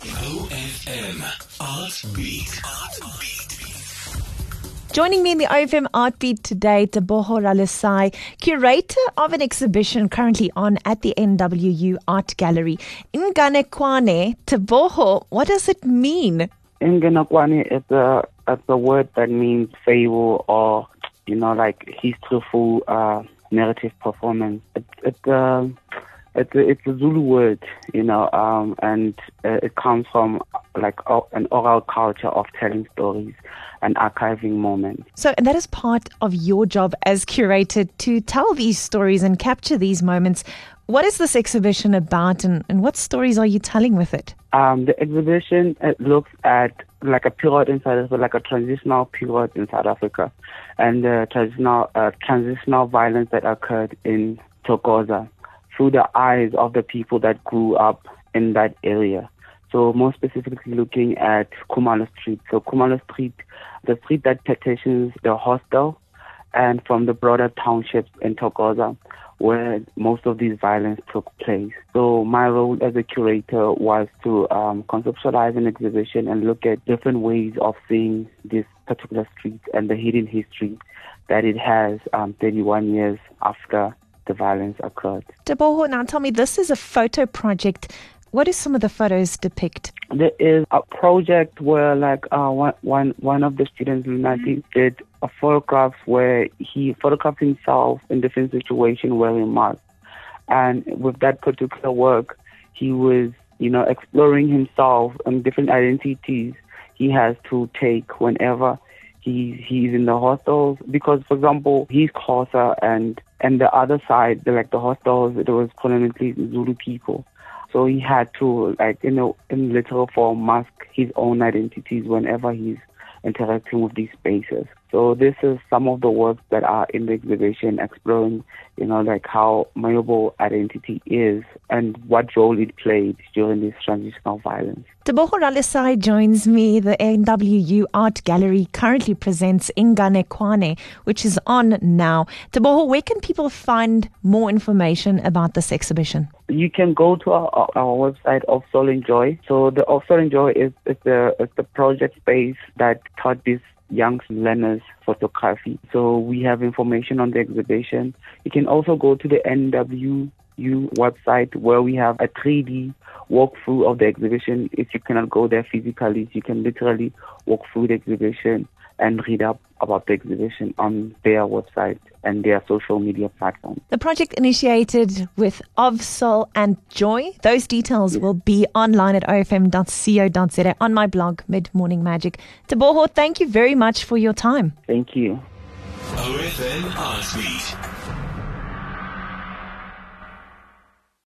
OFM Art Beat. Art Beat. Joining me in the OFM Art Beat today, Teboho Ralesai, curator of an exhibition currently on at the NWU Art Gallery. Inganekwane, Teboho, what does it mean? Inganekwane is a, it's a word that means fable or, you know, like historical uh, narrative performance. It, it, uh, it's a, it's a Zulu word, you know, um, and uh, it comes from like an oral culture of telling stories and archiving moments. So, and that is part of your job as curator to tell these stories and capture these moments. What is this exhibition about, and, and what stories are you telling with it? Um, the exhibition it looks at like a period in South Africa, like a transitional period in South Africa, and the transitional uh, transitional violence that occurred in Thokoza through the eyes of the people that grew up in that area. So more specifically looking at Khumalo Street. So Khumalo Street, the street that petitions the hostel and from the broader townships in Thokoza where most of these violence took place. So my role as a curator was to um, conceptualize an exhibition and look at different ways of seeing this particular street and the hidden history that it has um, 31 years after the violence occurred. Teboho, now tell me, this is a photo project. What do some of the photos depict? There is a project where, like, uh, one, one, one of the students, Lunati, did a photograph where he photographed himself in different situations wearing masks. And with that particular work, he was, you know, exploring himself and different identities he has to take whenever he he's in the hostels because for example he's Xhosa and and the other side the, like the hostels there was predominantly Zulu people. So he had to like you know in literal form mask his own identities whenever he's interacting with these spaces so this is some of the works that are in the exhibition exploring you know like how malleable identity is and what role it played during this transitional violence Teboho Ralesai joins me. The NWU Art Gallery currently presents Inganekwane, which is on now. Teboho, where can people find more information about this exhibition? You can go to our, our website of Soul and Joy. So the of Soul and Joy is, is the is the project space that taught these young learners photography. So we have information on the exhibition. You can also go to the NWU website where we have a 3D walkthrough of the exhibition. If you cannot go there physically, you can literally walk through the exhibition and read up about the exhibition on their website and their social media platforms. The project initiated with Of Soul and Joy. Those details will be online at ofm.co.za on my blog, Mid Morning Magic. Teboho, thank you very much for your time. Thank you. OFM Art Beat.